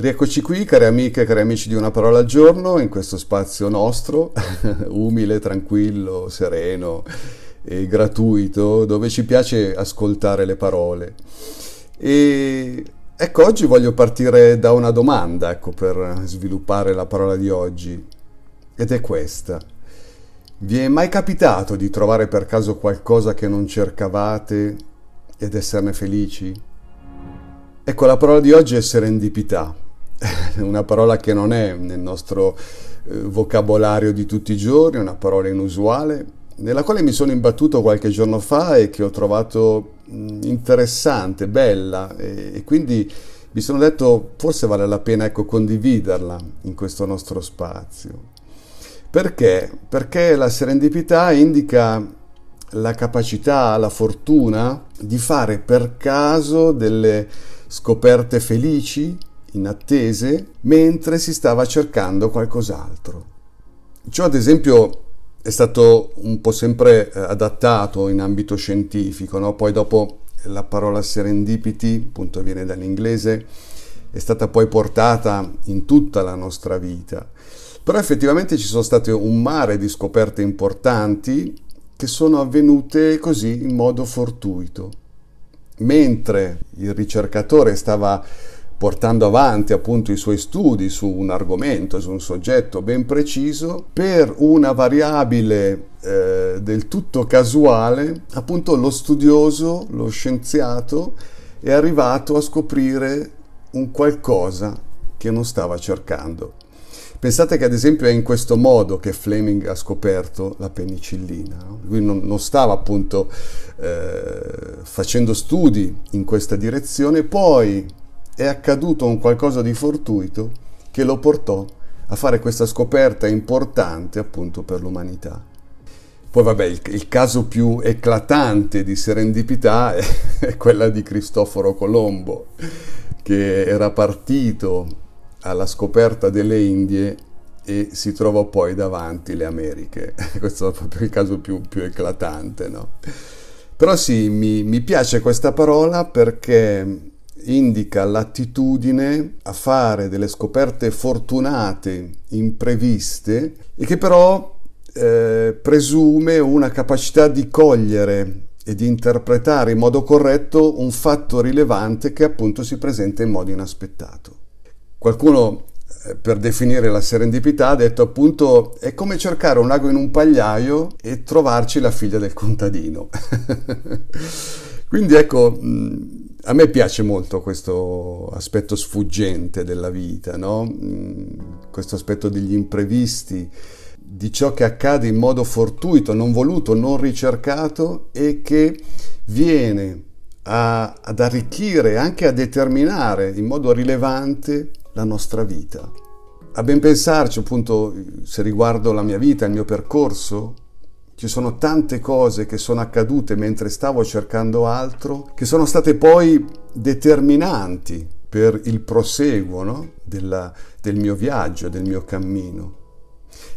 Rieccoci qui, cari amiche e cari amici di Una parola al giorno, in questo spazio nostro, umile, tranquillo, sereno e gratuito, dove ci piace ascoltare le parole. E ecco, oggi voglio partire da una domanda, ecco, per sviluppare la parola di oggi, ed è questa. Vi è mai capitato di trovare per caso qualcosa che non cercavate ed esserne felici? Ecco, la parola di oggi è serendipità una parola che non è nel nostro eh, vocabolario di tutti i giorni, una parola inusuale, nella quale mi sono imbattuto qualche giorno fa e che ho trovato mh, interessante, bella e, quindi mi sono detto forse vale la pena ecco, condividerla in questo nostro spazio. Perché? Perché la serendipità indica la capacità, la fortuna di fare per caso delle scoperte felici in attese mentre si stava cercando qualcos'altro. Ciò ad esempio è stato un po' sempre eh, adattato in ambito scientifico, no? poi dopo la parola serendipity, appunto viene dall'inglese, è stata poi portata in tutta la nostra vita. Però effettivamente ci sono state un mare di scoperte importanti che sono avvenute così in modo fortuito. Mentre il ricercatore stava portando avanti appunto i suoi studi su un argomento, su un soggetto ben preciso, per una variabile eh, del tutto casuale, appunto lo studioso, lo scienziato è arrivato a scoprire un qualcosa che non stava cercando. Pensate che ad esempio è in questo modo che Fleming ha scoperto la penicillina. Lui non, non, stava appunto eh, facendo studi in questa direzione, poi è accaduto un qualcosa di fortuito che lo portò a fare questa scoperta importante appunto per l'umanità. Poi vabbè, il, il caso più eclatante di serendipità è, è quella di Cristoforo Colombo, che era partito alla scoperta delle Indie e si trovò poi davanti le Americhe. Questo è proprio il caso più, più eclatante, no? Però sì, mi, mi piace questa parola perché indica l'attitudine a fare delle scoperte fortunate, impreviste, e che però eh, presume una capacità di cogliere e di interpretare in modo corretto un fatto rilevante che appunto si presenta in modo inaspettato. Qualcuno eh, per definire la serendipità ha detto appunto è come cercare un ago in un pagliaio e trovarci la figlia del contadino. Quindi ecco, a me piace molto questo aspetto sfuggente della vita, no? questo aspetto degli imprevisti, di ciò che accade in modo fortuito, non voluto, non ricercato e che viene a, ad arricchire, anche a determinare in modo rilevante la nostra vita. A ben pensarci, appunto, se riguardo la mia vita, il mio percorso, ci sono tante cose che sono accadute mentre stavo cercando altro, che sono state poi determinanti per il proseguo no? Della, del mio viaggio, del mio cammino.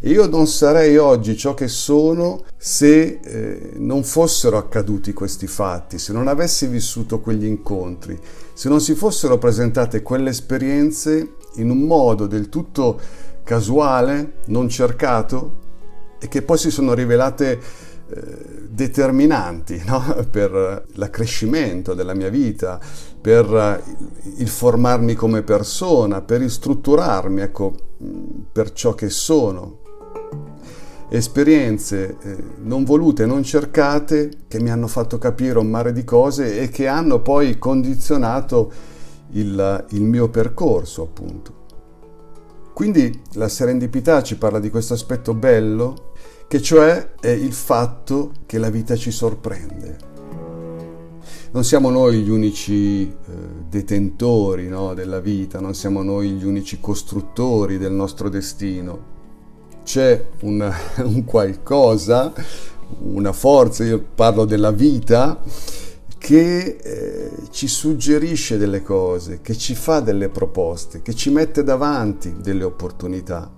E io non sarei oggi ciò che sono se eh, non fossero accaduti questi fatti, se non avessi vissuto quegli incontri, se non si fossero presentate quelle esperienze in un modo del tutto casuale, non cercato, e che poi si sono rivelate eh, determinanti no? per l'accrescimento della mia vita, per il formarmi come persona, per ristrutturarmi ecco, per ciò che sono. Esperienze eh, non volute, non cercate, che mi hanno fatto capire un mare di cose e che hanno poi condizionato il, il mio percorso, appunto. Quindi la serendipità ci parla di questo aspetto bello che cioè è il fatto che la vita ci sorprende. Non siamo noi gli unici eh, detentori no, della vita, non siamo noi gli unici costruttori del nostro destino. C'è un, un qualcosa, una forza, io parlo della vita, che eh, ci suggerisce delle cose, che ci fa delle proposte, che ci mette davanti delle opportunità.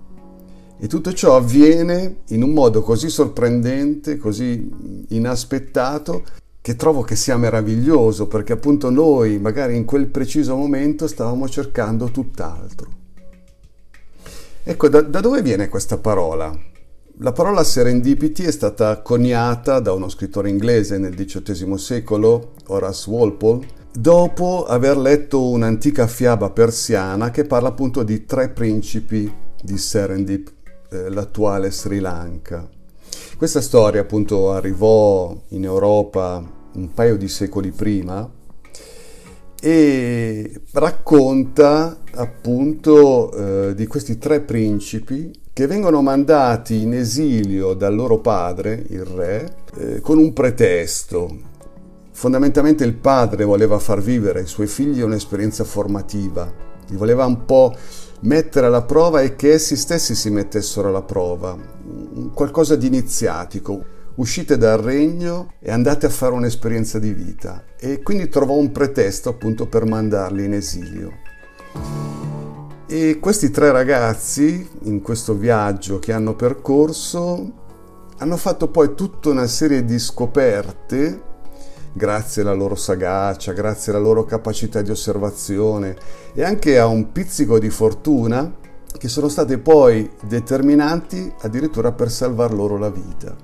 E tutto ciò avviene in un modo così sorprendente, così inaspettato, che trovo che sia meraviglioso perché appunto noi magari in quel preciso momento stavamo cercando tutt'altro. Ecco, da, da dove viene questa parola? La parola serendipity è stata coniata da uno scrittore inglese nel XVIII secolo, Horace Walpole, dopo aver letto un'antica fiaba persiana che parla appunto di tre principi di Serendip, eh, l'attuale Sri Lanka. Questa storia appunto arrivò in Europa un paio di secoli prima e racconta appunto eh, di questi tre principi che vengono mandati in esilio dal loro padre, il re, eh, con un pretesto. Fondamentalmente il padre voleva far vivere ai suoi figli un'esperienza formativa, li voleva un po' mettere alla prova e che essi stessi si mettessero alla prova, qualcosa di iniziatico. Uscite dal regno e andate a fare un'esperienza di vita. E quindi trovò un pretesto appunto per mandarli in esilio. E questi tre ragazzi, in questo viaggio che hanno percorso, hanno fatto poi tutta una serie di scoperte grazie alla loro sagacia, grazie alla loro capacità di osservazione e anche a un pizzico di fortuna che sono state poi determinanti addirittura per salvar loro la vita.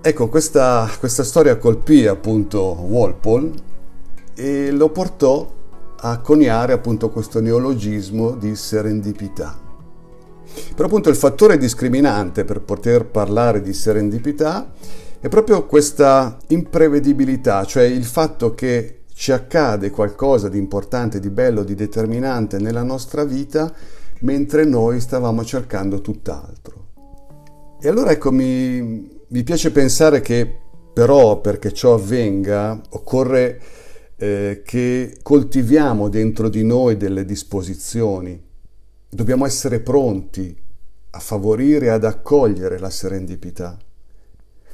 Ecco, questa, questa storia colpì appunto Walpole e lo portò a coniare appunto questo neologismo di serendipità. Però appunto il fattore discriminante per poter parlare di serendipità è proprio questa imprevedibilità, cioè il fatto che ci accade qualcosa di importante, di bello, di determinante nella nostra vita mentre noi stavamo cercando tutt'altro. E allora ecco, mi, mi piace pensare che però perché ciò avvenga occorre eh, che coltiviamo dentro di noi delle disposizioni. Dobbiamo essere pronti a favorire e ad accogliere la serendipità.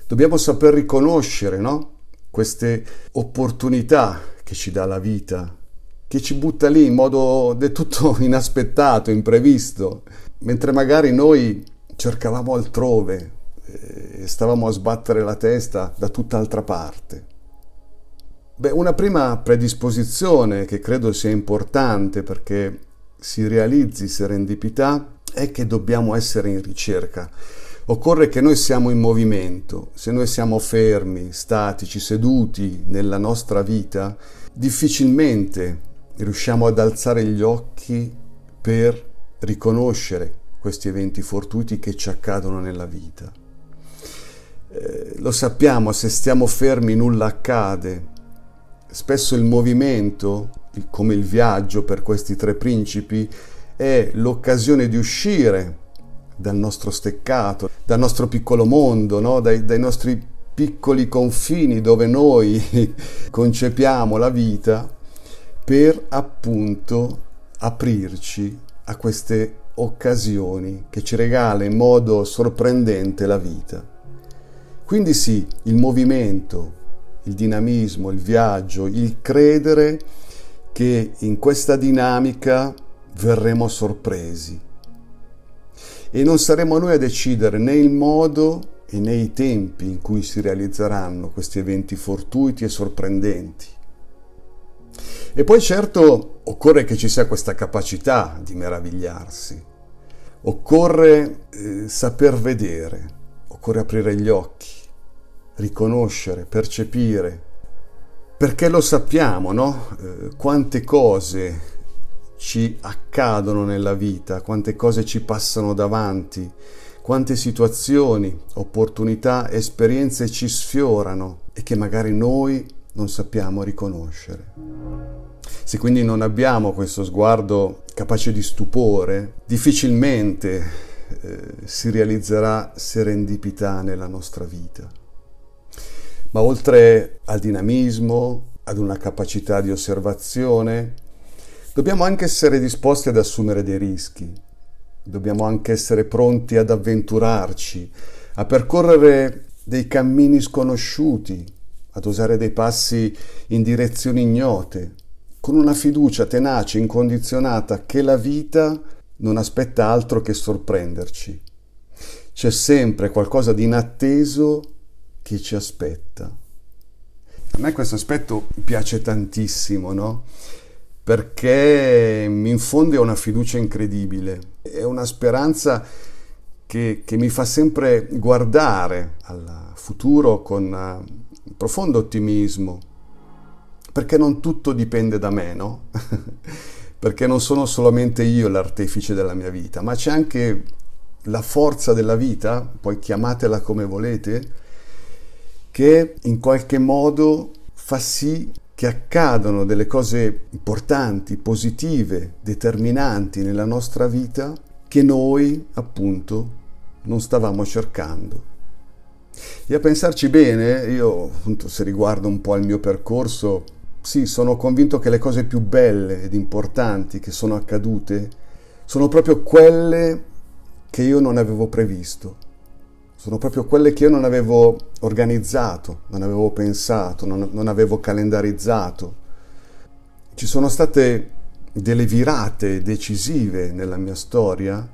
Dobbiamo saper riconoscere no? queste opportunità che ci dà la vita, che ci butta lì in modo del tutto inaspettato, imprevisto, mentre magari noi cercavamo altrove eh, e stavamo a sbattere la testa da tutt'altra parte. Beh, una prima predisposizione che credo sia importante perché si realizzi serendipità è che dobbiamo essere in ricerca Occorre che noi siamo in movimento, se noi siamo fermi, statici, seduti nella nostra vita, difficilmente riusciamo ad alzare gli occhi per riconoscere questi eventi fortuiti che ci accadono nella vita. Eh, lo sappiamo, se stiamo fermi nulla accade. Spesso il movimento, come il viaggio per questi tre principi, è l'occasione di uscire dal nostro steccato, dal nostro piccolo mondo, no? dai, dai nostri piccoli confini dove noi concepiamo la vita per appunto aprirci a queste occasioni che ci regala in modo sorprendente la vita. Quindi sì, il movimento, il dinamismo, il viaggio, il credere che in questa dinamica verremo sorpresi. E non saremo noi a decidere né il modo e né i tempi in cui si realizzeranno questi eventi fortuiti e sorprendenti. E poi certo occorre che ci sia questa capacità di meravigliarsi, occorre eh, saper vedere, occorre aprire gli occhi, riconoscere, percepire, perché lo sappiamo, no? Eh, quante cose ci accadono nella vita, quante cose ci passano davanti, quante situazioni, opportunità, esperienze ci sfiorano e che magari noi non sappiamo riconoscere. Se quindi non abbiamo questo sguardo capace di stupore, difficilmente eh, si realizzerà serendipità nella nostra vita. Ma oltre al dinamismo, ad una capacità di osservazione, Dobbiamo anche essere disposti ad assumere dei rischi, dobbiamo anche essere pronti ad avventurarci, a percorrere dei cammini sconosciuti, ad usare dei passi in direzioni ignote, con una fiducia tenace, incondizionata, che la vita non aspetta altro che sorprenderci. C'è sempre qualcosa di inatteso che ci aspetta. A me questo aspetto piace tantissimo, no? Perché mi infonde una fiducia incredibile, è una speranza che, che mi fa sempre guardare al futuro con uh, profondo ottimismo, perché non tutto dipende da me, no? perché non sono solamente io l'artefice della mia vita, ma c'è anche la forza della vita, poi chiamatela come volete, che in qualche modo fa sì che accadano delle cose importanti, positive, determinanti nella nostra vita che noi appunto non stavamo cercando. E a pensarci bene, io appunto se riguardo un po' il mio percorso, sì, sono convinto che le cose più belle ed importanti che sono accadute sono proprio quelle che io non avevo previsto sono proprio quelle che io non avevo organizzato, non avevo pensato, non, non avevo calendarizzato. Ci sono state delle virate decisive nella mia storia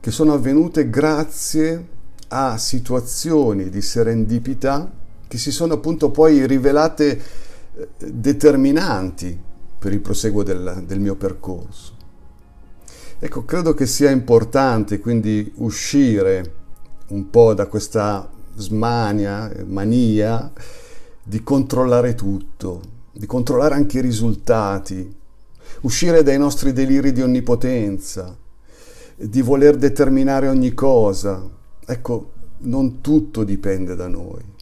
che sono avvenute grazie a situazioni di serendipità che si sono appunto poi rivelate eh, determinanti per il proseguo del, del mio percorso. Ecco, credo che sia importante quindi uscire un po' da questa smania, mania di controllare tutto, di controllare anche i risultati, uscire dai nostri deliri di onnipotenza, di voler determinare ogni cosa. Ecco, non tutto dipende da noi.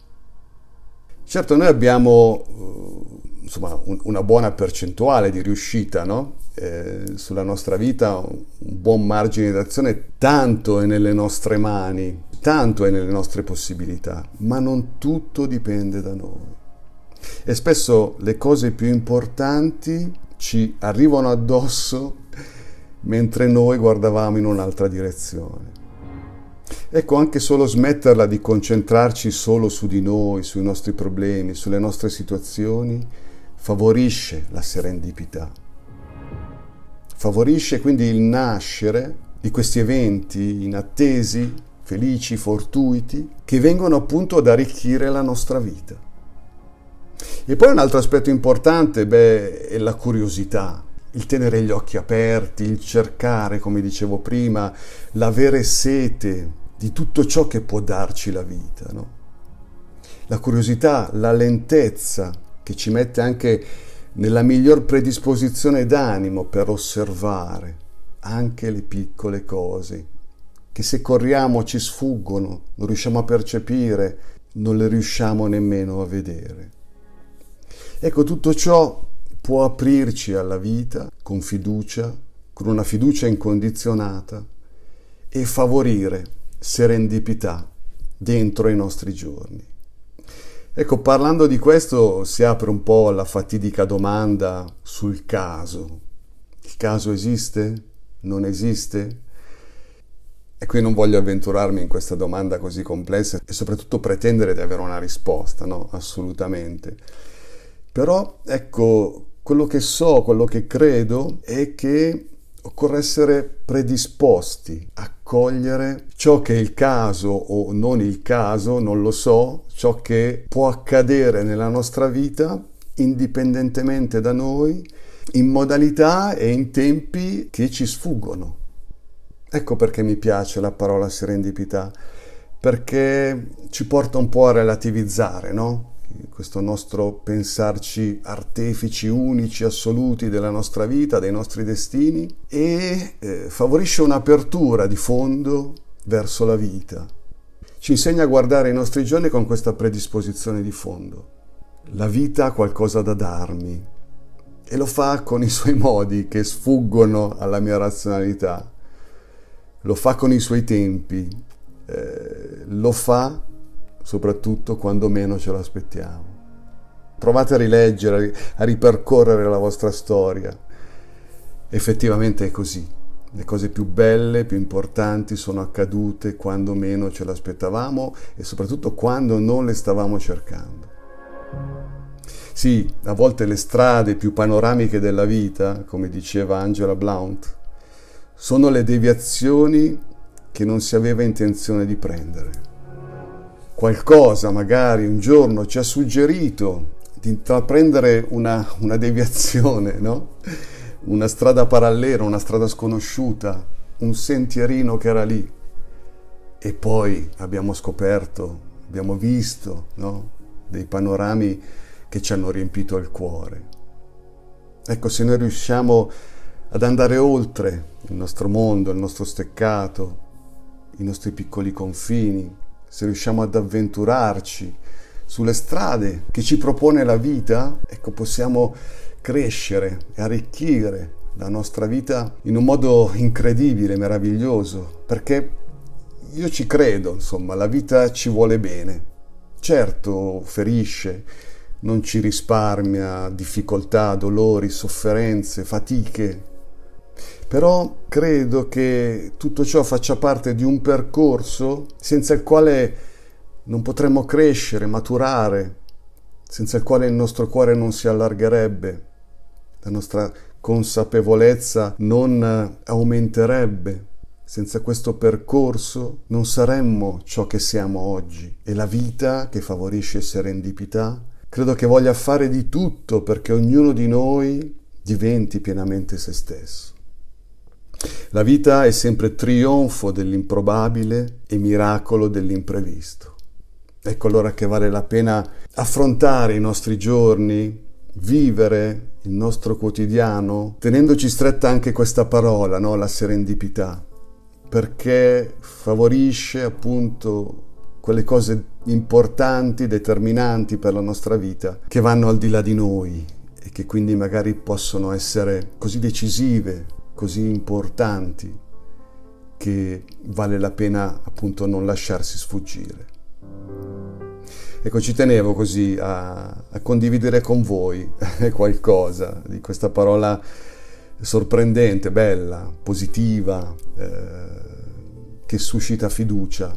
Certo, noi abbiamo eh, insomma, una buona percentuale di riuscita no? eh, sulla nostra vita, un buon margine d'azione, tanto è nelle nostre mani tanto è nelle nostre possibilità, ma non tutto dipende da noi. E spesso le cose più importanti ci arrivano addosso mentre noi guardavamo in un'altra direzione. Ecco, anche solo smetterla di concentrarci solo su di noi, sui nostri problemi, sulle nostre situazioni, favorisce la serendipità. Favorisce quindi il nascere di questi eventi inattesi felici, fortuiti, che vengono appunto ad arricchire la nostra vita. E poi un altro aspetto importante, beh, è la curiosità, il tenere gli occhi aperti, il cercare, come dicevo prima, l'avere sete di tutto ciò che può darci la vita. No? La curiosità, la lentezza che ci mette anche nella miglior predisposizione d'animo per osservare anche le piccole cose che se corriamo ci sfuggono, non riusciamo a percepire, non le riusciamo nemmeno a vedere. Ecco, tutto ciò può aprirci alla vita con fiducia, con una fiducia incondizionata e favorire serendipità dentro i nostri giorni. Ecco, parlando di questo si apre un po' la fatidica domanda sul caso. Il caso esiste? Non esiste? E qui non voglio avventurarmi in questa domanda così complessa e soprattutto pretendere di avere una risposta, no? Assolutamente. Però ecco, quello che so, quello che credo è che occorre essere predisposti a cogliere ciò che è il caso o non il caso, non lo so, ciò che può accadere nella nostra vita indipendentemente da noi, in modalità e in tempi che ci sfuggono. Ecco perché mi piace la parola serendipità, perché ci porta un po' a relativizzare, no? Questo nostro pensarci artefici unici, assoluti della nostra vita, dei nostri destini e eh, favorisce un'apertura di fondo verso la vita. Ci insegna a guardare i nostri giorni con questa predisposizione di fondo. La vita ha qualcosa da darmi e lo fa con i suoi modi che sfuggono alla mia razionalità lo fa con i suoi tempi, eh, lo fa soprattutto quando meno ce lo aspettiamo. Provate a rileggere, a ripercorrere la vostra storia. Effettivamente è così. Le cose più belle, più importanti sono accadute quando meno ce l'aspettavamo e soprattutto quando non le stavamo cercando. Sì, a volte le strade più panoramiche della vita, come diceva Angela Blount, sono le deviazioni che non si aveva intenzione di prendere. Qualcosa magari un giorno ci ha suggerito di intraprendere una, una deviazione, no? una strada parallela, una strada sconosciuta, un sentierino che era lì. E poi abbiamo scoperto, abbiamo visto no? dei panorami che ci hanno riempito il cuore. Ecco, se noi riusciamo ad andare oltre il nostro mondo, il nostro steccato, i nostri piccoli confini, se riusciamo ad avventurarci sulle strade che ci propone la vita, ecco, possiamo crescere e arricchire la nostra vita in un modo incredibile, meraviglioso, perché io ci credo, insomma, la vita ci vuole bene. Certo, ferisce, non ci risparmia difficoltà, dolori, sofferenze, fatiche, però credo che tutto ciò faccia parte di un percorso senza il quale non potremmo crescere, maturare, senza il quale il nostro cuore non si allargherebbe, la nostra consapevolezza non aumenterebbe. Senza questo percorso non saremmo ciò che siamo oggi e la vita che favorisce serendipità credo che voglia fare di tutto perché ognuno di noi diventi pienamente se stesso. La vita è sempre trionfo dell'improbabile e miracolo dell'imprevisto. Ecco allora che vale la pena affrontare i nostri giorni, vivere il nostro quotidiano, tenendoci stretta anche questa parola, no? la serendipità, perché favorisce appunto quelle cose importanti, determinanti per la nostra vita, che vanno al di là di noi e che quindi magari possono essere così decisive, così importanti, che vale la pena appunto non lasciarsi sfuggire. Ecco, ci tenevo così a, a condividere con voi qualcosa di questa parola sorprendente, bella, positiva, eh, che suscita fiducia.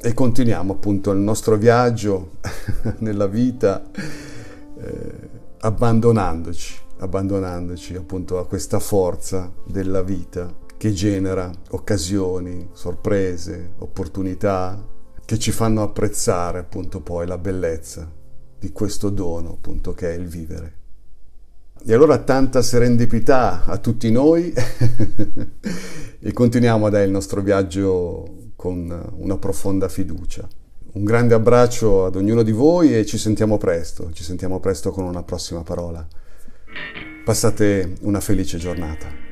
E continuiamo appunto il nostro viaggio nella vita eh, abbandonandoci, abbandonandoci appunto a questa forza della vita che genera occasioni, sorprese, opportunità, che ci fanno apprezzare appunto poi la bellezza di questo dono appunto che è il vivere. E allora tanta serendipità a tutti noi e continuiamo dare il nostro viaggio con una profonda fiducia. Un grande abbraccio ad ognuno di voi e ci sentiamo presto, ci sentiamo presto con una prossima parola. Passate una felice giornata.